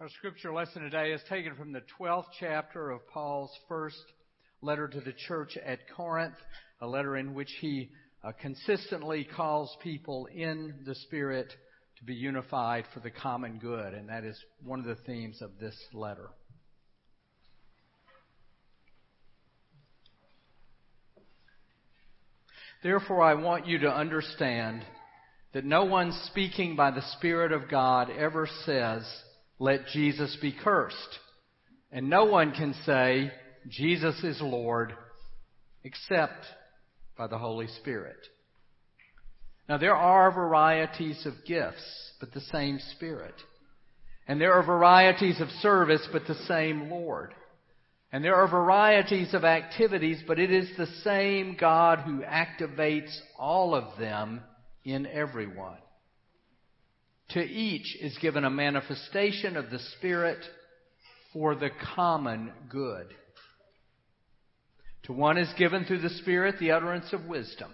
Our scripture lesson today is taken from the 12th chapter of Paul's first letter to the church at Corinth, a letter in which he uh, consistently calls people in the Spirit to be unified for the common good, and that is one of the themes of this letter. Therefore, I want you to understand that no one speaking by the Spirit of God ever says, let Jesus be cursed. And no one can say, Jesus is Lord, except by the Holy Spirit. Now there are varieties of gifts, but the same Spirit. And there are varieties of service, but the same Lord. And there are varieties of activities, but it is the same God who activates all of them in everyone. To each is given a manifestation of the Spirit for the common good. To one is given through the Spirit the utterance of wisdom,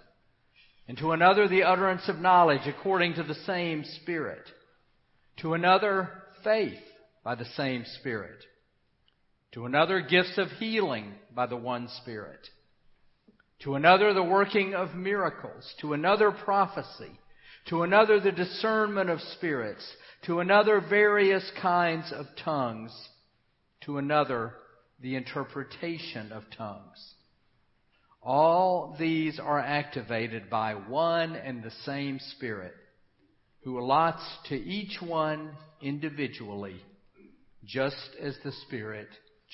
and to another the utterance of knowledge according to the same Spirit. To another, faith by the same Spirit. To another, gifts of healing by the one Spirit. To another, the working of miracles. To another, prophecy to another the discernment of spirits, to another various kinds of tongues, to another the interpretation of tongues. All these are activated by one and the same Spirit, who allots to each one individually, just as the Spirit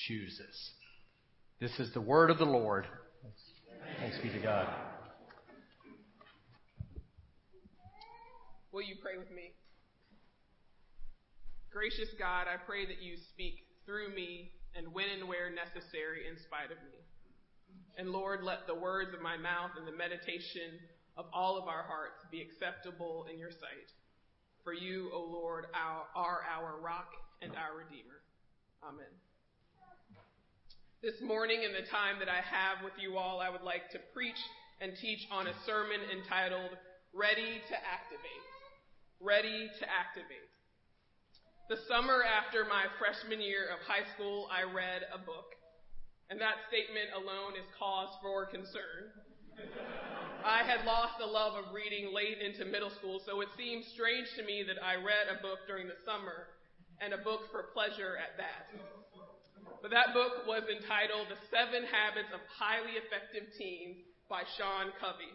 chooses. This is the word of the Lord. Thanks be to God. Will you pray with me? Gracious God, I pray that you speak through me and when and where necessary in spite of me. And Lord, let the words of my mouth and the meditation of all of our hearts be acceptable in your sight. For you, O Lord, our, are our rock and our Redeemer. Amen. This morning, in the time that I have with you all, I would like to preach and teach on a sermon entitled Ready to Activate ready to activate. The summer after my freshman year of high school, I read a book. And that statement alone is cause for concern. I had lost the love of reading late into middle school, so it seemed strange to me that I read a book during the summer and a book for pleasure at that. But that book was entitled The Seven Habits of Highly Effective Teens by Sean Covey.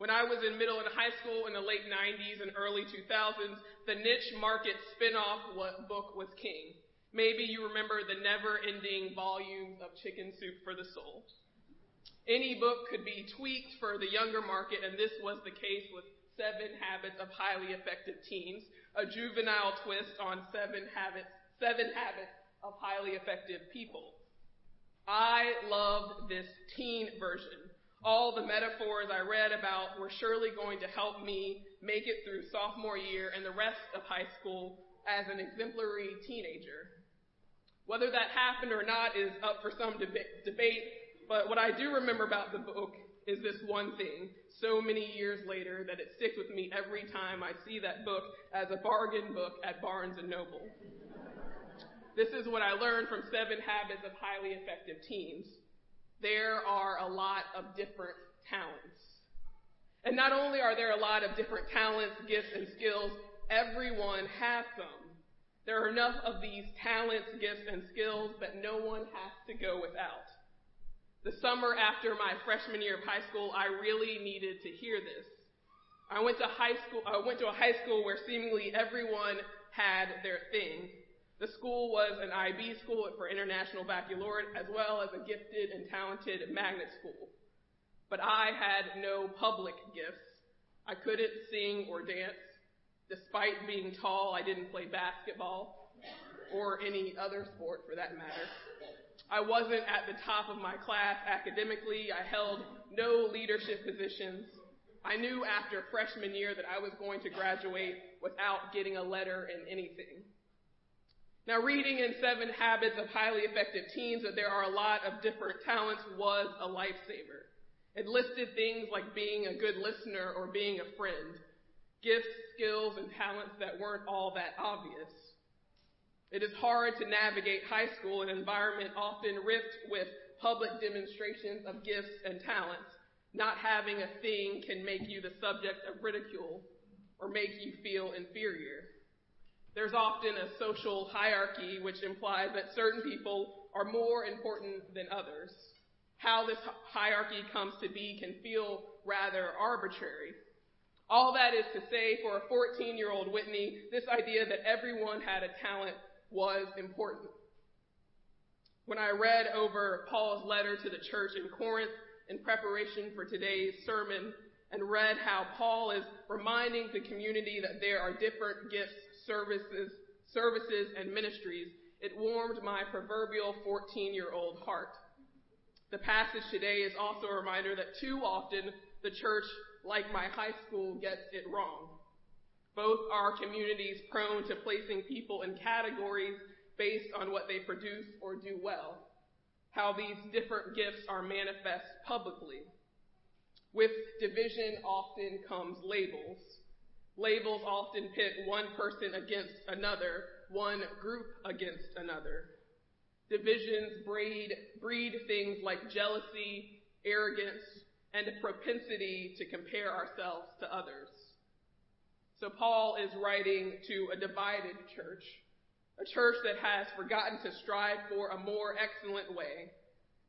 When I was in middle and high school in the late 90s and early 2000s, the niche market spin-off book was king. Maybe you remember the never-ending volumes of Chicken Soup for the Soul. Any book could be tweaked for the younger market, and this was the case with Seven Habits of Highly Effective Teens, a juvenile twist on Seven Habits, Seven Habits of Highly Effective People. I loved this teen version all the metaphors I read about were surely going to help me make it through sophomore year and the rest of high school as an exemplary teenager. Whether that happened or not is up for some deb- debate, but what I do remember about the book is this one thing so many years later that it sticks with me every time I see that book as a bargain book at Barnes and Noble. This is what I learned from Seven Habits of Highly Effective Teens there are a lot of different talents. And not only are there a lot of different talents, gifts, and skills, everyone has them. There are enough of these talents, gifts, and skills that no one has to go without. The summer after my freshman year of high school, I really needed to hear this. I went to high school, I went to a high school where seemingly everyone had their thing. The school was an IB school for International Baccalaureate as well as a gifted and talented magnet school. But I had no public gifts. I couldn't sing or dance. Despite being tall, I didn't play basketball or any other sport for that matter. I wasn't at the top of my class academically. I held no leadership positions. I knew after freshman year that I was going to graduate without getting a letter in anything. Now, reading in Seven Habits of Highly Effective Teens that there are a lot of different talents was a lifesaver. It listed things like being a good listener or being a friend, gifts, skills, and talents that weren't all that obvious. It is hard to navigate high school, an environment often rift with public demonstrations of gifts and talents. Not having a thing can make you the subject of ridicule or make you feel inferior. There's often a social hierarchy which implies that certain people are more important than others. How this hierarchy comes to be can feel rather arbitrary. All that is to say, for a 14 year old Whitney, this idea that everyone had a talent was important. When I read over Paul's letter to the church in Corinth in preparation for today's sermon and read how Paul is reminding the community that there are different gifts, services, services and ministries, it warmed my proverbial 14 year old heart. The passage today is also a reminder that too often the church, like my high school, gets it wrong. Both are communities prone to placing people in categories based on what they produce or do well, how these different gifts are manifest publicly. With division often comes labels. Labels often pit one person against another, one group against another. Divisions breed, breed things like jealousy, arrogance, and a propensity to compare ourselves to others. So Paul is writing to a divided church, a church that has forgotten to strive for a more excellent way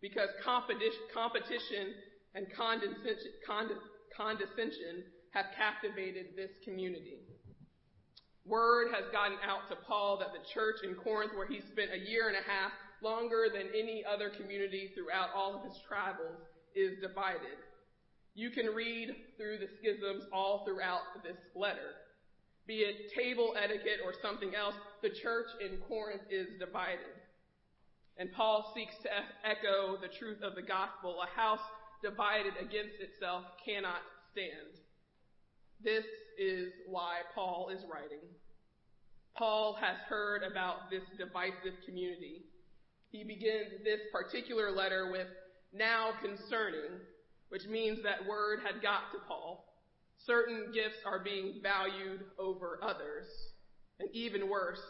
because competition and condescension have captivated this community. Word has gotten out to Paul that the church in Corinth, where he spent a year and a half, longer than any other community throughout all of his travels, is divided. You can read through the schisms all throughout this letter. Be it table etiquette or something else, the church in Corinth is divided. And Paul seeks to echo the truth of the gospel. A house divided against itself cannot stand. This is why Paul is writing. Paul has heard about this divisive community. He begins this particular letter with now concerning, which means that word had got to Paul. Certain gifts are being valued over others. And even worse,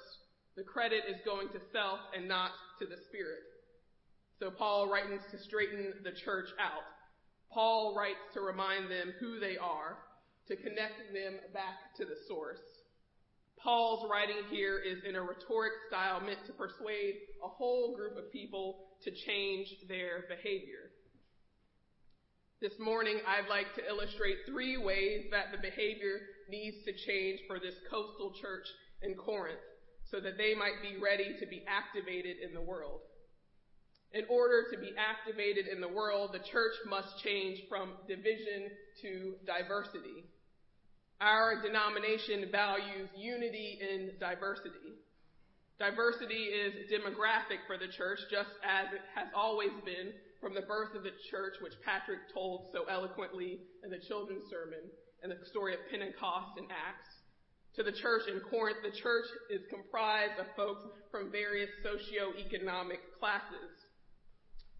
the credit is going to self and not to the Spirit. So Paul writes to straighten the church out. Paul writes to remind them who they are, to connect them back to the source. Paul's writing here is in a rhetoric style meant to persuade a whole group of people to change their behavior. This morning, I'd like to illustrate three ways that the behavior needs to change for this coastal church in Corinth so that they might be ready to be activated in the world. In order to be activated in the world, the church must change from division to diversity. Our denomination values unity in diversity. Diversity is demographic for the church, just as it has always been from the birth of the church, which Patrick told so eloquently in the children's sermon and the story of Pentecost in Acts. To the church in Corinth, the church is comprised of folks from various socio-economic classes.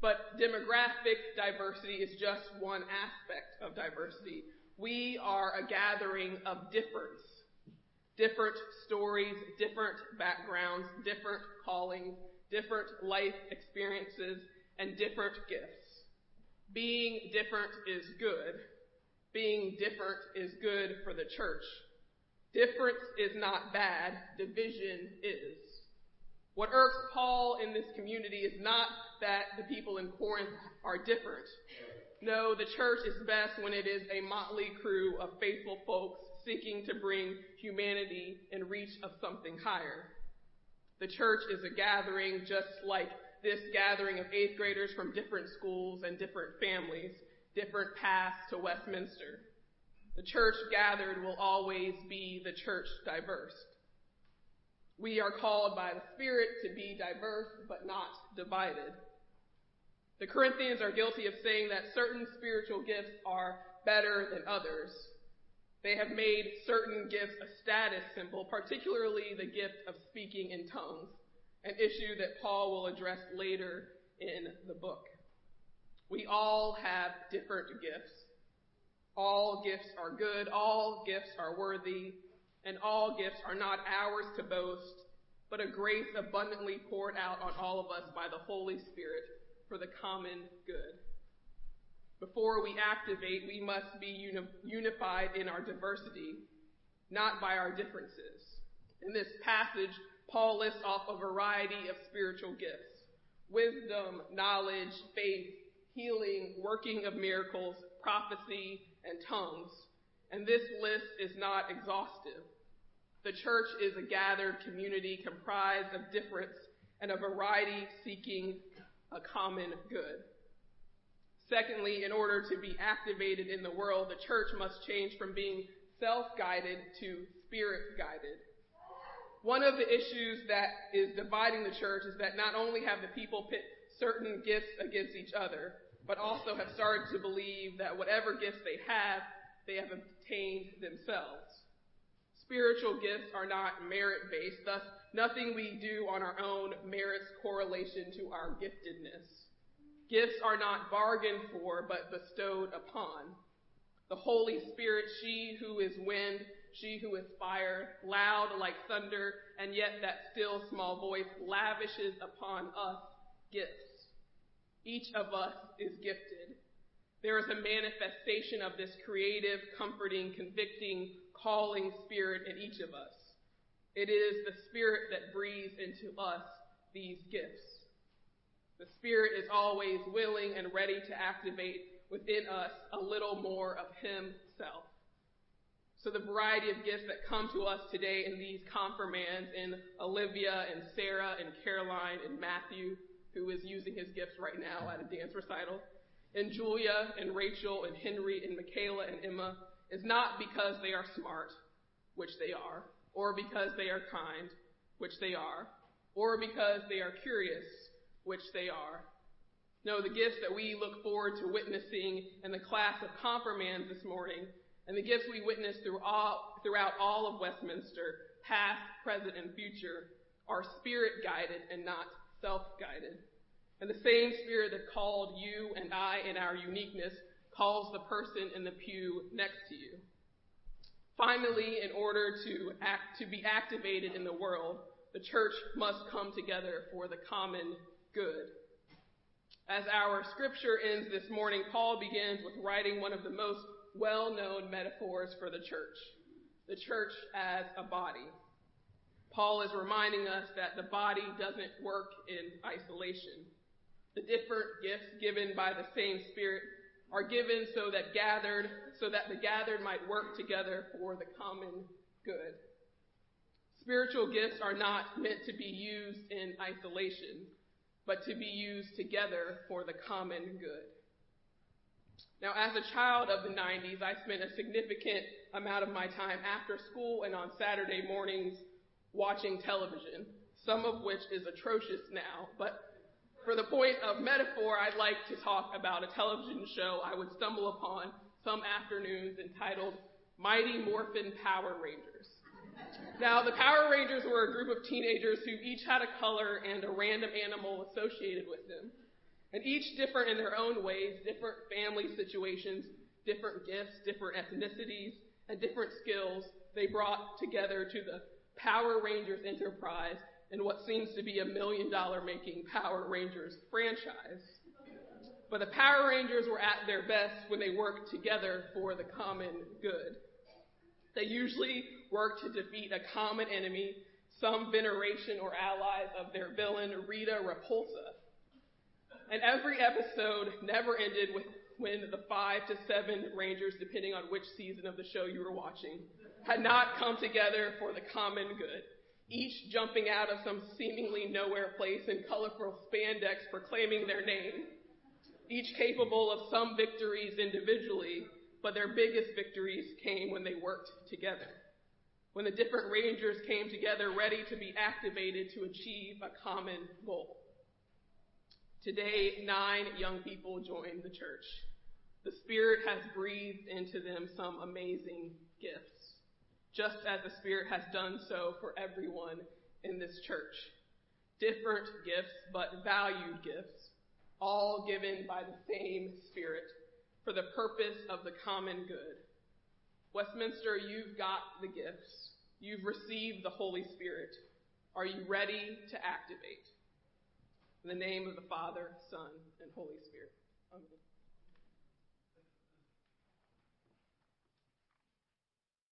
But demographic diversity is just one aspect of diversity. We are a gathering of difference. Different stories, different backgrounds, different callings, different life experiences, and different gifts. Being different is good. Being different is good for the church. Difference is not bad. Division is. What irks Paul in this community is not that the people in Corinth are different. No, the church is best when it is a motley crew of faithful folks seeking to bring humanity in reach of something higher. The church is a gathering just like this gathering of eighth graders from different schools and different families, different paths to Westminster. The church gathered will always be the church diverse. We are called by the Spirit to be diverse but not divided. The Corinthians are guilty of saying that certain spiritual gifts are better than others. They have made certain gifts a status symbol, particularly the gift of speaking in tongues, an issue that Paul will address later in the book. We all have different gifts. All gifts are good, all gifts are worthy, and all gifts are not ours to boast, but a grace abundantly poured out on all of us by the Holy Spirit for the common good. Before we activate, we must be uni- unified in our diversity, not by our differences. In this passage, Paul lists off a variety of spiritual gifts wisdom, knowledge, faith, healing, working of miracles, prophecy, and tongues. And this list is not exhaustive. The church is a gathered community comprised of difference and a variety seeking a common good. Secondly, in order to be activated in the world, the church must change from being self-guided to spirit-guided. One of the issues that is dividing the church is that not only have the people pit certain gifts against each other, but also have started to believe that whatever gifts they have, they have obtained themselves spiritual gifts are not merit based, thus, nothing we do on our own merits correlation to our giftedness. Gifts are not bargained for, but bestowed upon. The Holy Spirit, she who is wind, she who is fire, loud like thunder, and yet that still small voice lavishes upon us gifts. Each of us is gifted. There is a manifestation of this creative, comforting, convicting, calling spirit in each of us. It is the spirit that breathes into us these gifts. The spirit is always willing and ready to activate within us a little more of himself. So the variety of gifts that come to us today in these confirmands in Olivia and Sarah and Caroline and Matthew, who is using his gifts right now at a dance recital, and Julia and Rachel and Henry and Michaela and Emma, is not because they are smart, which they are, or because they are kind, which they are, or because they are curious, which they are. No, the gifts that we look forward to witnessing in the class of confirmands this morning, and the gifts we witness through all, throughout all of Westminster, past, present, and future, are spirit guided and not self guided. And the same spirit that called you and I in our uniqueness calls the person in the pew next to you. Finally, in order to act, to be activated in the world, the church must come together for the common good. As our scripture ends this morning, Paul begins with writing one of the most well-known metaphors for the church. The church as a body. Paul is reminding us that the body doesn't work in isolation. The different gifts given by the same Spirit are given so that gathered, so that the gathered might work together for the common good. Spiritual gifts are not meant to be used in isolation, but to be used together for the common good. Now, as a child of the 90s, I spent a significant amount of my time after school and on Saturday mornings watching television, some of which is atrocious now, but for the point of metaphor, I'd like to talk about a television show I would stumble upon some afternoons entitled Mighty Morphin Power Rangers. Now, the Power Rangers were a group of teenagers who each had a color and a random animal associated with them. And each different in their own ways, different family situations, different gifts, different ethnicities, and different skills they brought together to the Power Rangers enterprise in what seems to be a million dollar making Power Rangers franchise. But the Power Rangers were at their best when they worked together for the common good. They usually worked to defeat a common enemy, some veneration or allies of their villain, Rita Repulsa. And every episode never ended with when the five to seven Rangers, depending on which season of the show you were watching, had not come together for the common good each jumping out of some seemingly nowhere place in colorful spandex proclaiming their name, each capable of some victories individually, but their biggest victories came when they worked together. When the different rangers came together ready to be activated to achieve a common goal. Today, nine young people joined the church. The Spirit has breathed into them some amazing gifts just as the Spirit has done so for everyone in this church. Different gifts, but valued gifts, all given by the same Spirit for the purpose of the common good. Westminster, you've got the gifts. You've received the Holy Spirit. Are you ready to activate? In the name of the Father, Son, and Holy Spirit.